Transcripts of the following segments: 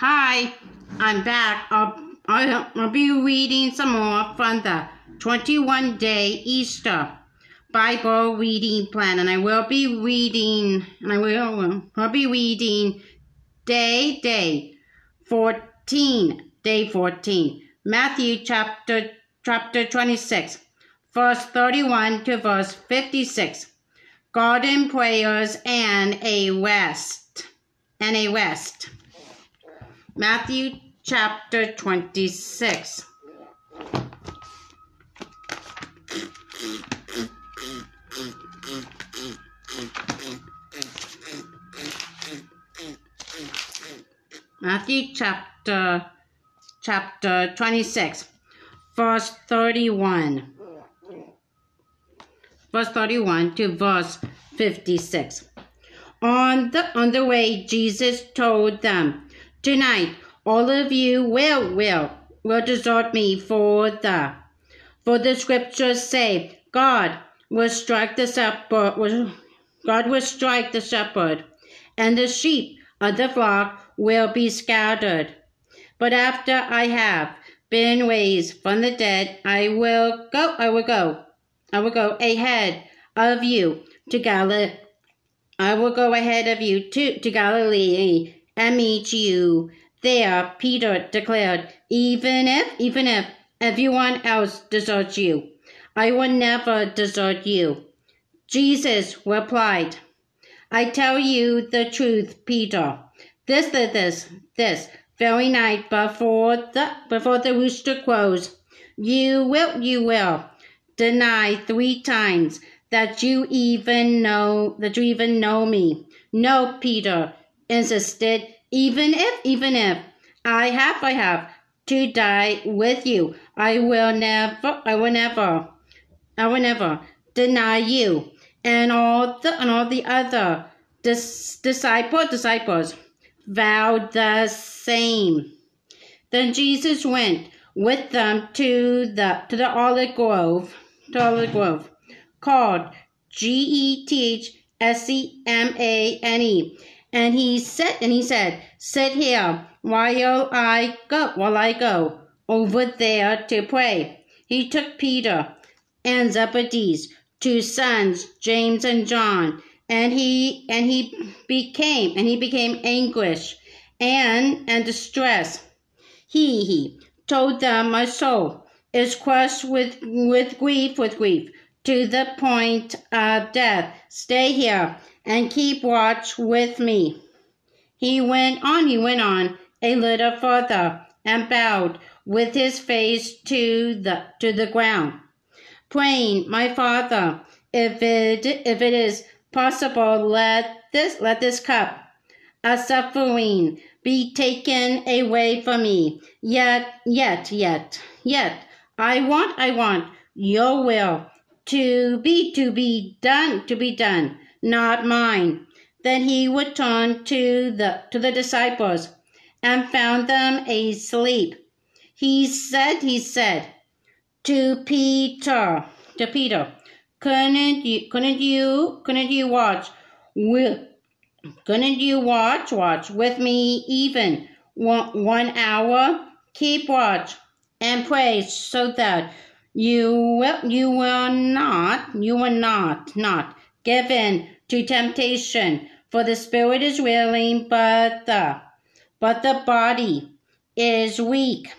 Hi, I'm back. I'll, I'll, be reading some more from the 21 day Easter Bible reading plan, and I will be reading, and I will, I'll be reading day, day 14, day 14, Matthew chapter, chapter 26, verse 31 to verse 56, garden prayers and a rest, and a rest. Matthew chapter 26. Matthew chapter chapter 26 verse 31 verse 31 to verse 56 on the on the way Jesus told them Tonight, all of you will, will, will desert me for the, for the scriptures say, God will strike the shepherd, will, God will strike the shepherd, and the sheep of the flock will be scattered. But after I have been raised from the dead, I will go, I will go, I will go ahead of you to Galilee. I will go ahead of you to, to Galilee and meet you there, Peter declared, even if, even if everyone else deserts you, I will never desert you. Jesus replied, I tell you the truth, Peter. This, this, this, this very night before the before the rooster crows, you will, you will deny three times that you even know that you even know me. No, Peter, insisted, even if, even if I have, I have to die with you, I will never, I will never, I will never deny you. And all the, and all the other dis, disciple, disciples vowed the same. Then Jesus went with them to the, to the olive grove, to olive grove, called G-E-T-H-S-E-M-A-N-E and he said, and he said, sit here while I go, while I go over there to pray. He took Peter and Zebedee's two sons, James and John, and he and he became and he became anguish and and distress. He he told them, my soul is crushed with with grief, with grief to the point of death. Stay here and keep watch with me. He went on, he went on a little further and bowed with his face to the to the ground, praying, My Father, if it if it is possible, let this let this cup of suffering be taken away from me. Yet, yet, yet, yet, I want, I want your will to be to be done, to be done not mine. Then he would turn to the to the disciples and found them asleep. He said, he said to Peter, to Peter, couldn't you couldn't you couldn't you watch with couldn't you watch watch with me even one, one hour? Keep watch and pray so that you will you will not you will not not given to temptation. For the spirit is willing, but the but the body is weak.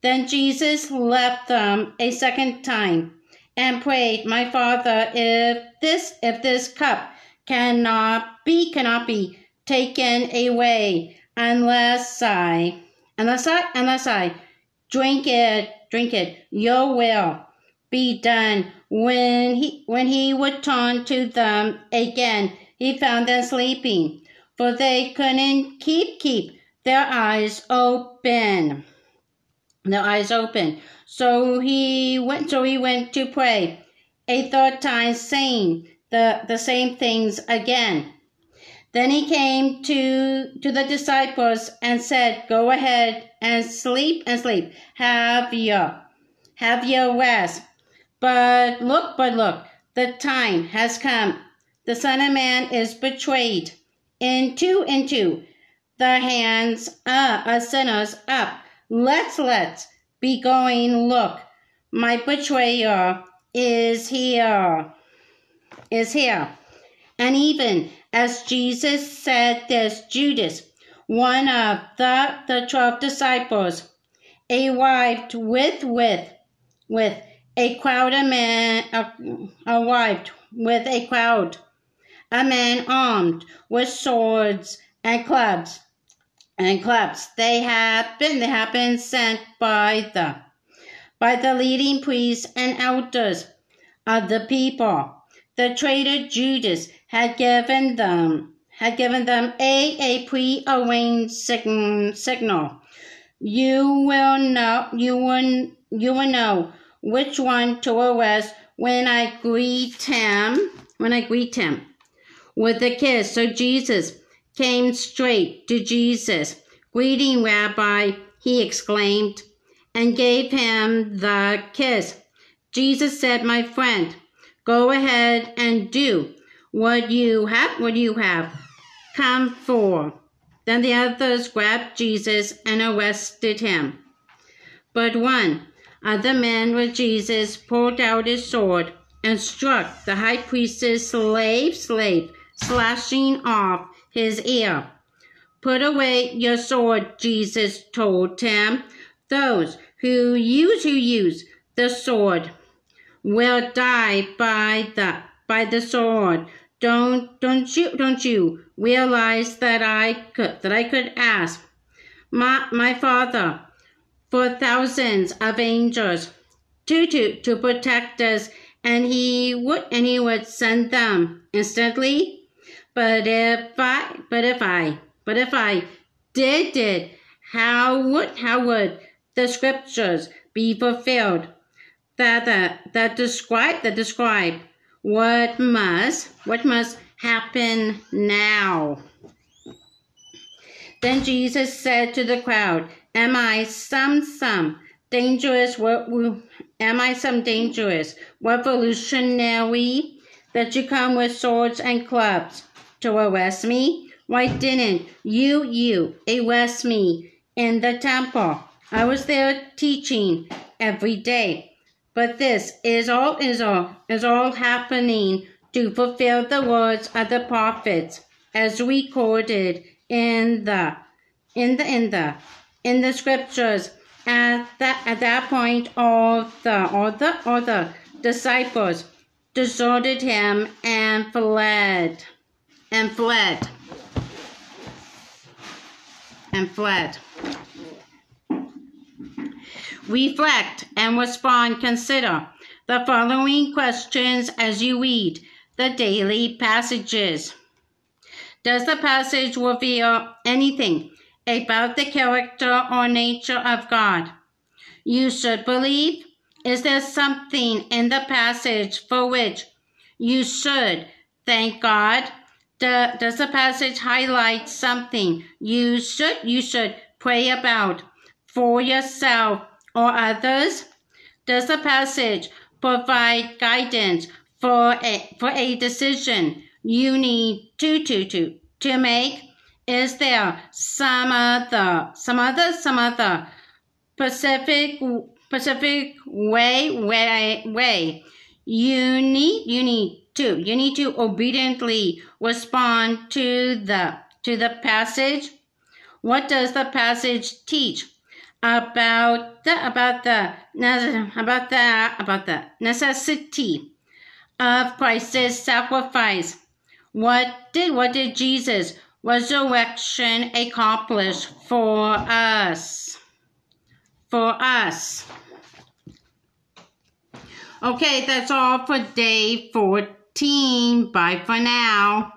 Then Jesus left them a second time and prayed, My Father, if this if this cup cannot be cannot be taken away unless I unless I unless I drink it drink it, your will be done. When he when he would turn to them again, he found them sleeping, for they couldn't keep keep their eyes open. Their eyes open. So he went so he went to pray a third time, saying the, the same things again. Then he came to to the disciples and said, Go ahead and sleep and sleep. Have your have your rest. But look, but look, the time has come. The Son of Man is betrayed into, into the hands up, uh, a sinners up. Let's, let's be going. Look, my betrayer is here, is here. And even as Jesus said this, Judas, one of the, the twelve disciples, arrived with, with, with a crowd of men, arrived with a crowd, a man armed with swords and clubs and clubs. They have been they have been sent by the by the leading priests and elders of the people. The traitor Judas had given them had given them a, a pre-arranged signal. You will know you will you will know which one to arrest when I greet him when I greet him with a kiss. So Jesus came straight to Jesus. Greeting, Rabbi, he exclaimed, and gave him the kiss. Jesus said, My friend, go ahead and do what you have what you have come for. Then the others grabbed Jesus and arrested him. But one of the men with Jesus pulled out his sword and struck the high priest's slave slave, slashing off his ear. Put away your sword, Jesus told him. Those who use who use the sword will die by the by the sword. Don't don't you don't you realize that I could that I could ask my my father for thousands of angels to to to protect us. And he would and he would send them instantly. But if I, but if I, but if I did it, how would, how would the scriptures be fulfilled? That, that, that describe, that describe what must, what must happen now? Then Jesus said to the crowd, Am I some, some dangerous, what, am I some dangerous revolutionary that you come with swords and clubs? to arrest me? Why didn't you, you, arrest me in the temple? I was there teaching every day. But this is all is all is all happening to fulfill the words of the prophets as recorded in the in the in the in the scriptures at that at that point all the all the all the disciples deserted him and fled and fled. And fled. Reflect and respond. Consider the following questions as you read the daily passages. Does the passage reveal anything about the character or nature of God? You should believe. Is there something in the passage for which you should thank God? does the passage highlight something you should you should pray about for yourself or others? Does the passage provide guidance for a, for a decision you need to, to, to, to make? Is there some other, some other, some other Pacific Pacific way, way, way you need, you need to, you need to obediently respond to the to the passage. What does the passage teach about the about the about the about the necessity of Christ's sacrifice? What did what did Jesus resurrection accomplished for us? For us. Okay, that's all for day 14. Bye for now.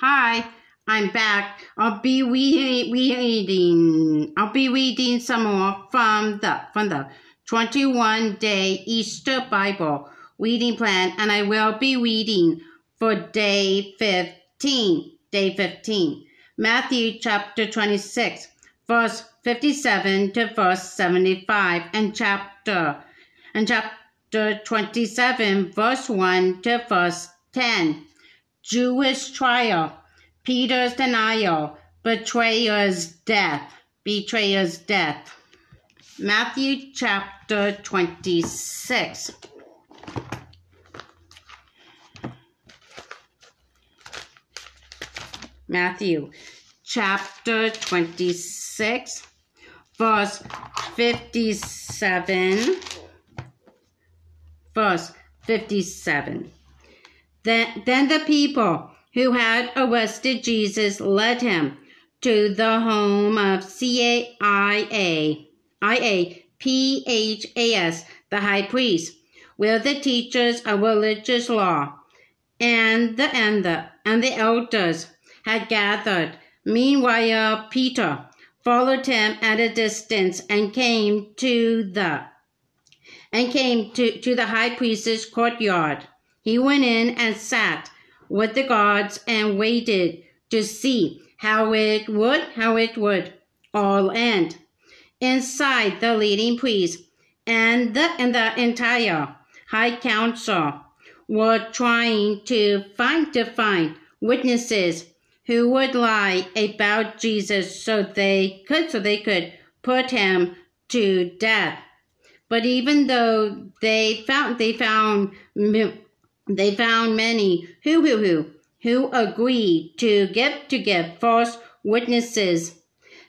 Hi, I'm back. I'll be reading. I'll be reading some more from the from the 21 day Easter Bible reading plan, and I will be reading for day 15. Day 15. Matthew chapter 26, verse 57 to verse 75, and chapter and chapter chapter 27, verse 1 to verse 10. Jewish trial, Peter's denial betrayer's death. Betrayer's death. Matthew chapter 26. Matthew chapter 26, verse 57. Verse 57. Then, then the people who had arrested Jesus led him to the home of C-A-I-A, I-A-P-H-A-S, the high priest, where the teachers of religious law and the, and the, and the elders had gathered. Meanwhile, Peter followed him at a distance and came to the and came to, to the high priest's courtyard. He went in and sat with the guards and waited to see how it would how it would all end. Inside the leading priest and the and the entire high council were trying to find to find witnesses who would lie about Jesus so they could so they could put him to death. But even though they found they found they found many who who who who agreed to give to give false witnesses.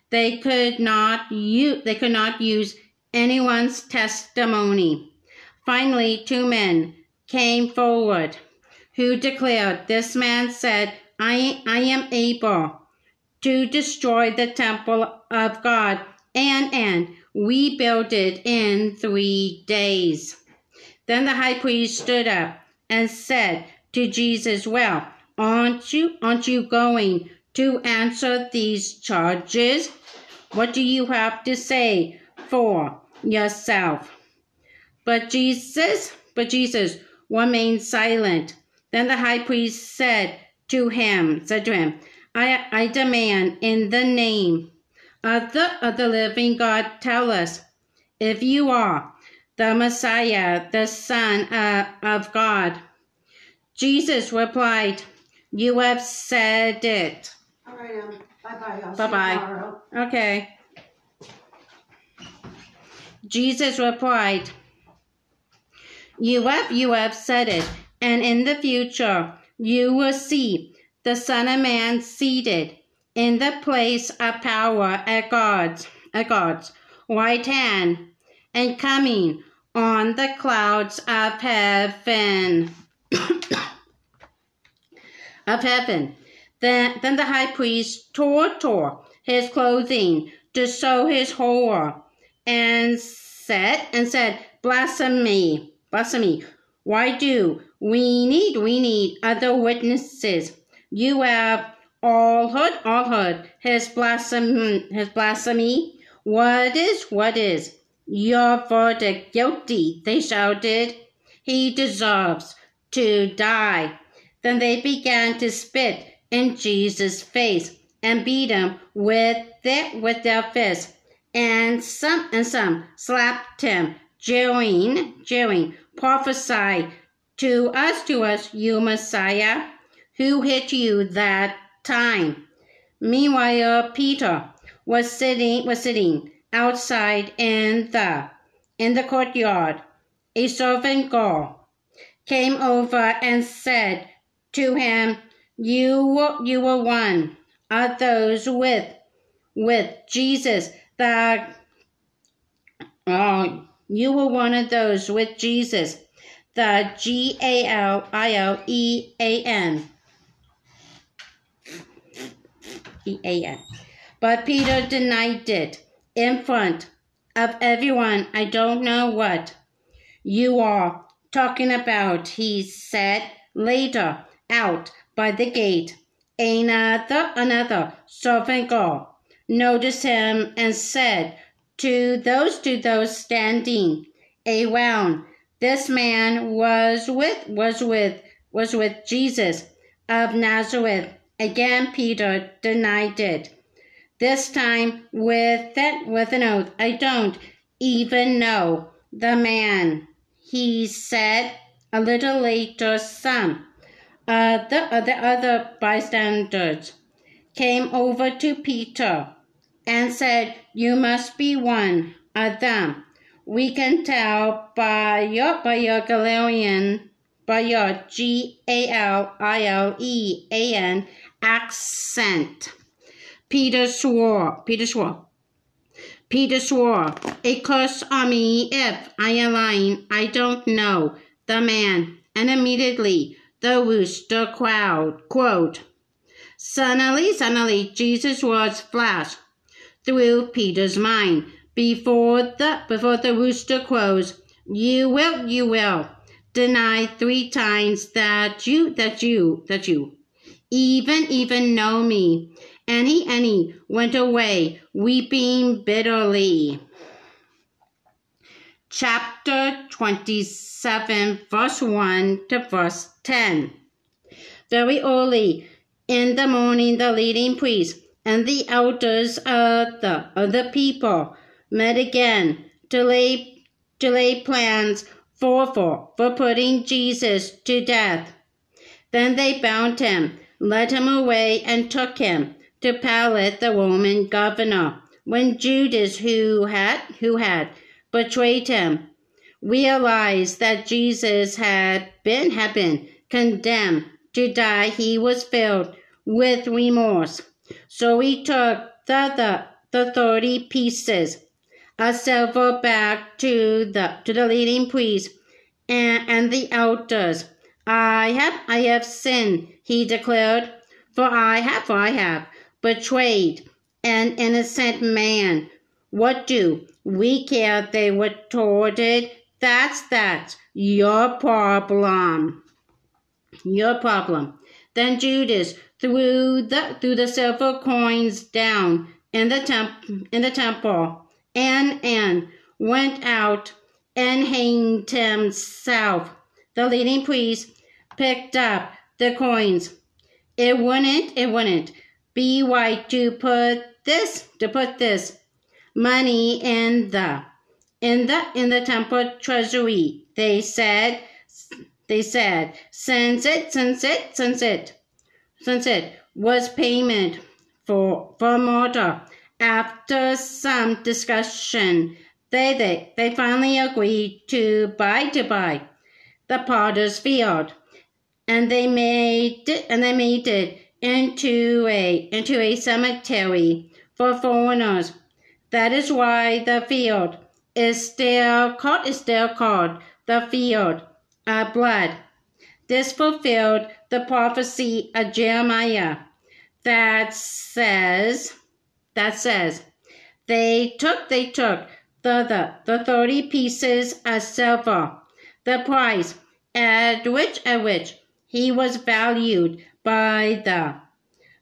They could not use they could not use anyone's testimony. Finally, two men came forward who declared, This man said, I, I am able to destroy the temple of God and and we rebuild it in three days. Then the high priest stood up and said to Jesus, Well, aren't you aren't you going to answer these charges? What do you have to say for yourself? But Jesus, but Jesus remained silent. Then the high priest said to him, said to him, I, I demand in the name of the, of the living God, tell us if you are the Messiah, the Son uh, of God. Jesus replied, You have said it. All right, um, bye-bye. Bye bye. Okay. Jesus replied, You have, you have said it, and in the future you will see the Son of Man seated in the place of power at God's, at God's right hand and coming on the clouds of heaven. of heaven. Then, then the high priest tore, tore his clothing to show his horror and said, and said, blasphemy, blasphemy. Why do we need, we need other witnesses? You have all heard, all heard his blasphemy, his blasphemy. What is, what is? Your verdict guilty, they shouted. He deserves to die. Then they began to spit in Jesus' face and beat him with their, with their fists. And some and some slapped him, jeering, jeering, prophesy to us, to us, you Messiah, who hit you that time. Meanwhile, Peter was sitting was sitting outside in the in the courtyard. A servant girl came over and said to him, "You were, you were one of those with with Jesus. The oh, you were one of those with Jesus." The G A L I L E A N. E A N. But Peter denied it in front of everyone. I don't know what you are talking about, he said later out by the gate. Another, another servant girl noticed him and said to those to those standing around, this man was with was with was with Jesus of Nazareth. Again Peter denied it this time with that with an oath. I don't even know the man. He said a little later some uh, the, uh, the other bystanders came over to Peter and said, You must be one of them. We can tell by your by your Galilean by your G A L I L E A N accent. Peter swore. Peter swore. Peter swore, A curse on me if I am lying. I don't know the man. And immediately the rooster crowed. Suddenly, suddenly, Jesus' words flashed through Peter's mind. Before the before the rooster crows, you will, you will deny three times that you, that you, that you even, even know me. And he, and he went away, weeping bitterly. Chapter 27, verse 1 to verse 10. Very early in the morning, the leading priests and the elders of the, of the people met again to lay, to lay plans for, for, for putting Jesus to death. Then they bound him, led him away, and took him to Pilate the Roman governor. When Judas, who had who had betrayed him, realized that Jesus had been had been condemned to die, he was filled with remorse. So he took the the, the thirty pieces of silver back to the to the leading priest and, and the elders. I have I have sinned, he declared, for I have for I have betrayed an innocent man. What do we care? They retorted. That's that. Your problem. Your problem. Then Judas threw the threw the silver coins down in the temp in the temple and and went out and hanged himself. The leading priest picked up the coins. It wouldn't it wouldn't be right to put this to put this money in the in the in the temple treasury they said they said since it since it since it since it was payment for for murder after some discussion they they, they finally agreed to buy to buy the potter's field and they made it and they made it into a into a cemetery for foreigners. That is why the field is still called is still called the field of blood. This fulfilled the prophecy of Jeremiah that says that says they took they took the the, the thirty pieces of silver, the price at which at which he was valued by the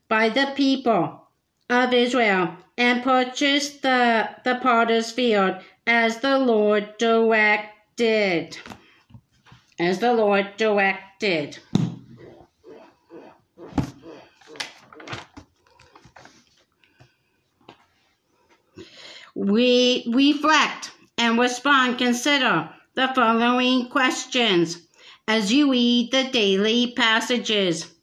by the people of Israel and purchased the, the potter's field as the Lord directed. As the Lord directed. We reflect and respond, consider the following questions as you read the daily passages.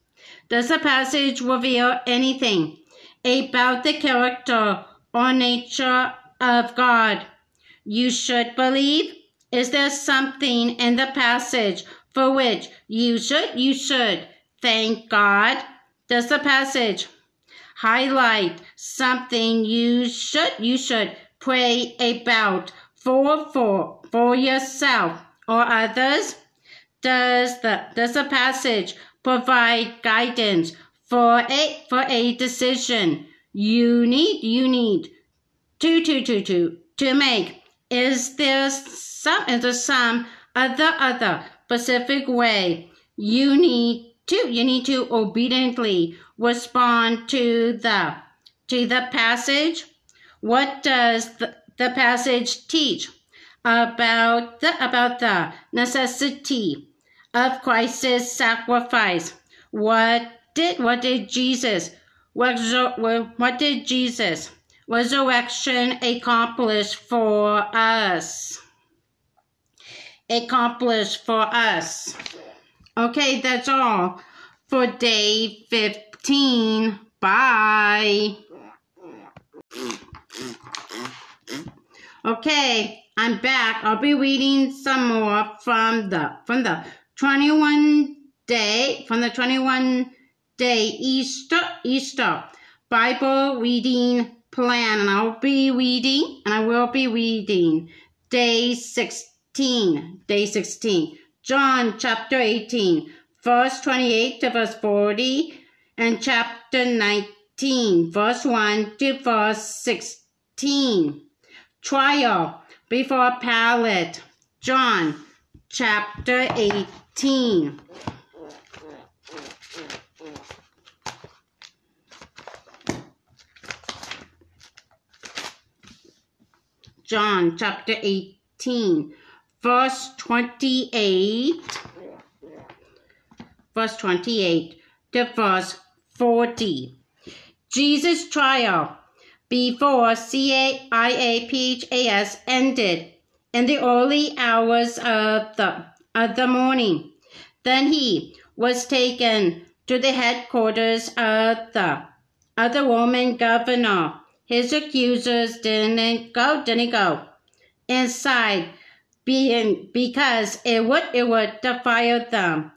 Does the passage reveal anything about the character or nature of God you should believe? Is there something in the passage for which you should you should thank God? Does the passage highlight something you should you should pray about for for for yourself or others? Does the does the passage provide guidance for a for a decision you need you need to to to to to make is there some is there some other other specific way you need to you need to obediently respond to the to the passage what does the, the passage teach about the about the necessity of Christ's sacrifice. What did what did Jesus what, what did Jesus resurrection accomplished for us? Accomplished for us. Okay, that's all for day 15. Bye. Okay, I'm back. I'll be reading some more from the from the 21 day from the 21 day Easter Easter Bible reading plan and I'll be reading and I will be reading day 16 day 16 John chapter 18 verse 28 to verse 40 and chapter 19 verse 1 to verse 16 trial before Pilate. John chapter 18 John chapter 18, verse 28, verse 28 to verse 40. Jesus' trial before CAIAPHAS ended in the early hours of the, of the morning. Then he was taken to the headquarters of the, of the Roman governor his accusers didn't go, didn't go inside being because it would it would defile them,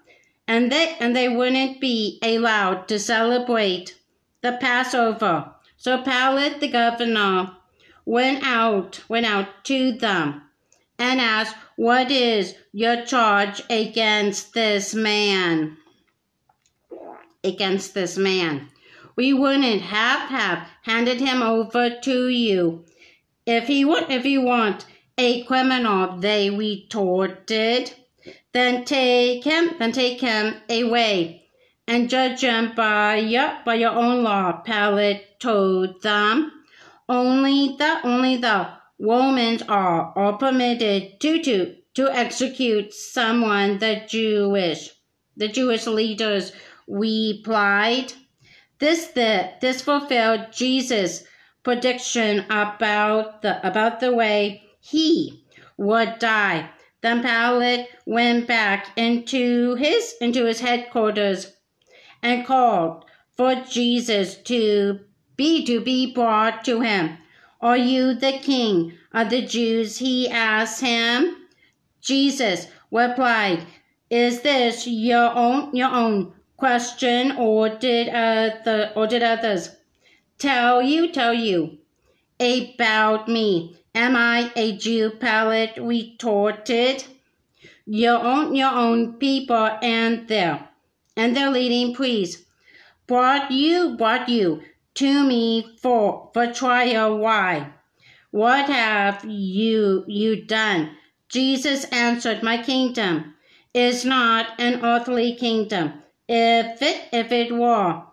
and they and they wouldn't be allowed to celebrate the Passover. So Pilate the governor went out went out to them and asked, What is your charge against this man? Against this man we wouldn't have have handed him over to you. If he would, if you want a criminal, they retorted, then take him, then take him away and judge him by your, by your own law, Pilate told them. Only the, only the Romans are, are permitted to, to, to execute someone, the Jewish, the Jewish leaders replied. This the this fulfilled Jesus' prediction about the about the way he would die. Then Pilate went back into his into his headquarters and called for Jesus to be to be brought to him. Are you the king of the Jews? He asked him. Jesus replied, Is this your own your own question or did the or did others tell you tell you about me? Am i a jew pilate retorted? Your own your own people and their and their leading priests brought you brought you to me for for trial. Why? What have you you done? Jesus answered my kingdom is not an earthly kingdom if it if it were,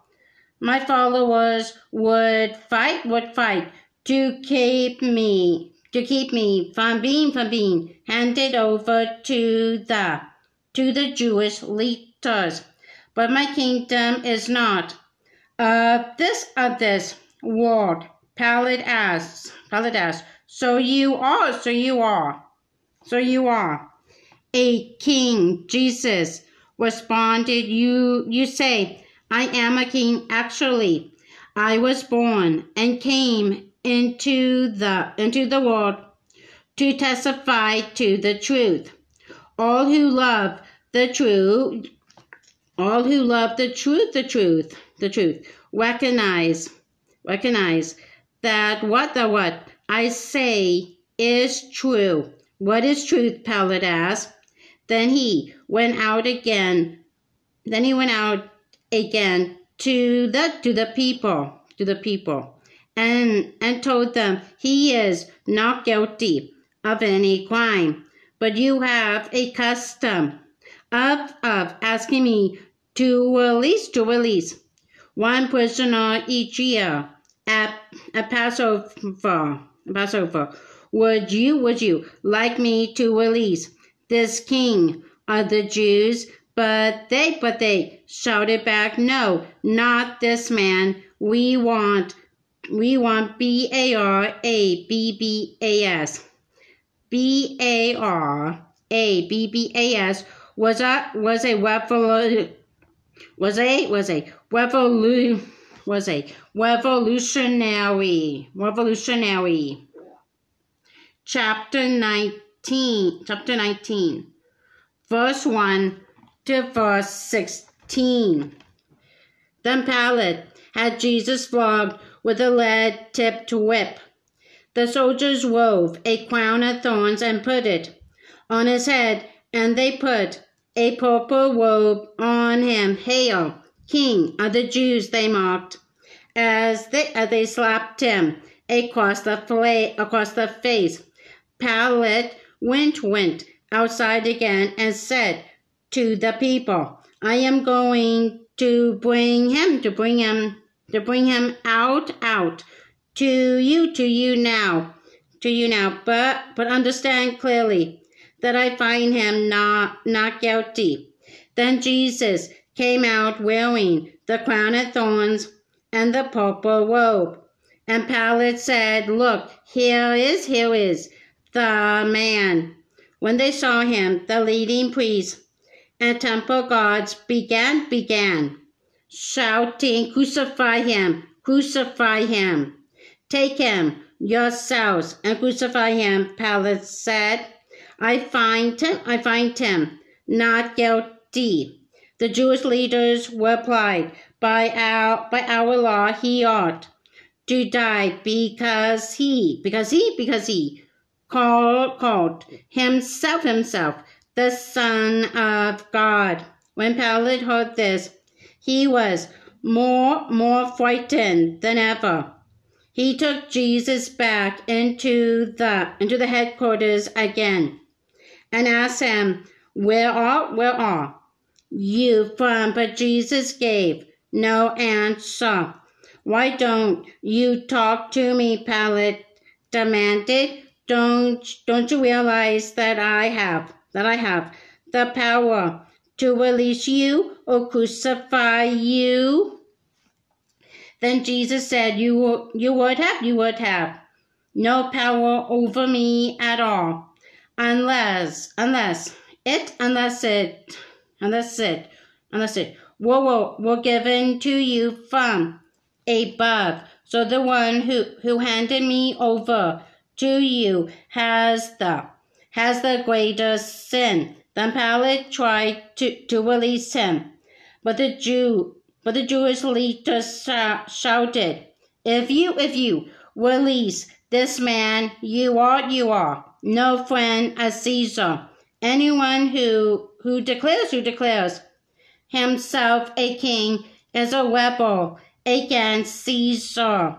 my followers would fight would fight to keep me to keep me from being from being handed over to the to the Jewish leaders. But my kingdom is not of this of this world. Pilate asks. Pilate asks. So you are. So you are. So you are a king, Jesus responded, You you say, I am a king actually. I was born and came into the into the world to testify to the truth. All who love the truth all who love the truth, the truth, the truth, recognize recognize that what the what I say is true. What is truth? Pilate asked. Then he went out again. Then he went out again to the to the people, to the people, and and told them he is not guilty of any crime. But you have a custom of of asking me to release to release one prisoner each year at a Passover. Passover. Would you would you like me to release this king of the Jews, but they but they shouted back, No, not this man. We want we want B A R A B B A S. B A R A B B A S was a was a revolu- was a was a revolu- was a revolutionary, revolutionary. Chapter 19, chapter 19, verse 1 to verse 16. Then Pilate had Jesus flogged with a lead tipped whip. The soldiers wove a crown of thorns and put it on his head, and they put a purple robe on him. Hail, King of the Jews, they mocked, as they, as they slapped him across the, fla- across the face. Pilate went, went outside again and said to the people, I am going to bring him, to bring him, to bring him out, out to you, to you now, to you now. But, but understand clearly that I find him not, not guilty. Then Jesus came out wearing the crown of thorns and the purple robe. And Pilate said, Look, here is, here is the man. When they saw him, the leading priests and temple guards began, began, shouting, Crucify him, crucify him. Take him yourselves and crucify him, Pilate said. I find him, I find him not guilty. The Jewish leaders replied, by our, by our law, he ought to die because he, because he, because he called, called himself, himself, the Son of God. When Pilate heard this, he was more, more frightened than ever. He took Jesus back into the, into the headquarters again and asked him, Where are, where are you from? But Jesus gave no answer. Why don't you talk to me? Pilate demanded. Don't, don't you realize that I have, that I have the power to release you or crucify you? Then Jesus said, you, you would have, you would have no power over me at all unless unless it unless it unless it unless it were, were given to you from above. So the one who, who handed me over to you has the has the greater sin. Then Pilate tried to, to release him, but the Jew but the Jewish leaders shouted, If you if you release this man, you are you are no friend of Caesar. Anyone who, who declares, who declares himself a king is a rebel against Caesar.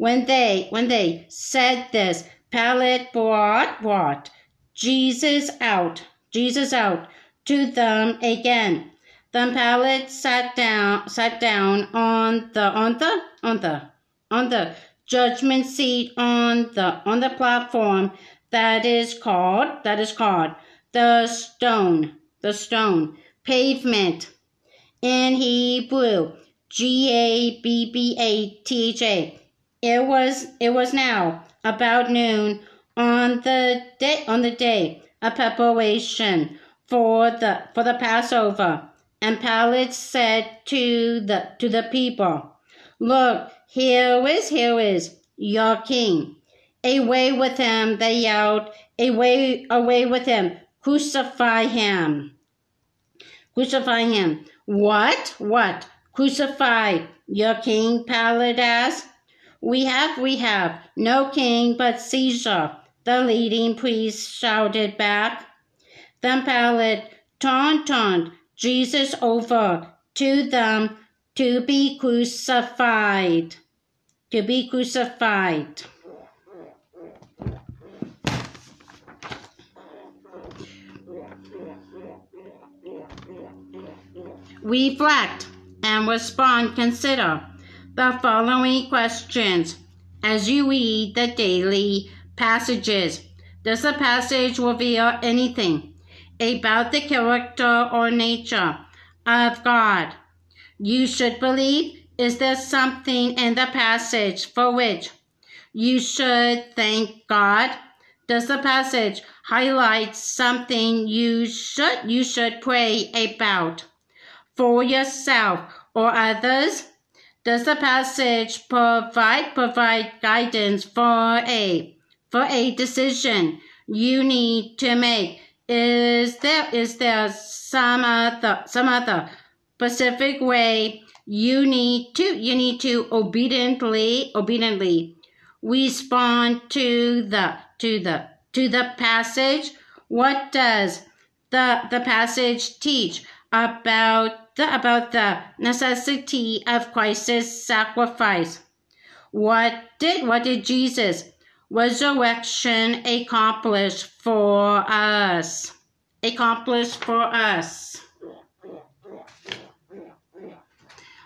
When they, when they said this, Pilate brought, brought Jesus out, Jesus out to them again. Then Pilate sat down, sat down on the, on the, on the, on the judgment seat on the, on the platform that is called that is called the stone the stone pavement. In Hebrew G A B B A T H A it was it was now about noon on the day on the day of preparation for the for the Passover and Pilate said to the to the people look here is here is your king Away with him, they yelled. Away, away with him. Crucify him. Crucify him. What? What? Crucify your king, Pilate asked. We have, we have no king but Caesar, the leading priest shouted back. Then Pilate taunted Jesus over to them to be crucified. To be crucified. reflect, and respond. Consider the following questions as you read the daily passages. Does the passage reveal anything about the character or nature of God? You should believe. Is there something in the passage for which you should thank God? Does the passage highlight something you should you should pray about? for yourself or others? Does the passage provide provide guidance for a for a decision you need to make? Is there is there some other some other specific way you need to you need to obediently obediently respond to the to the to the passage? What does the the passage teach about the about the necessity of Christ's sacrifice? What did what did Jesus resurrection accomplish for us? Accomplish for us.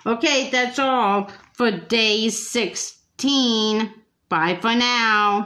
Okay, that's all for day 16. Bye for now.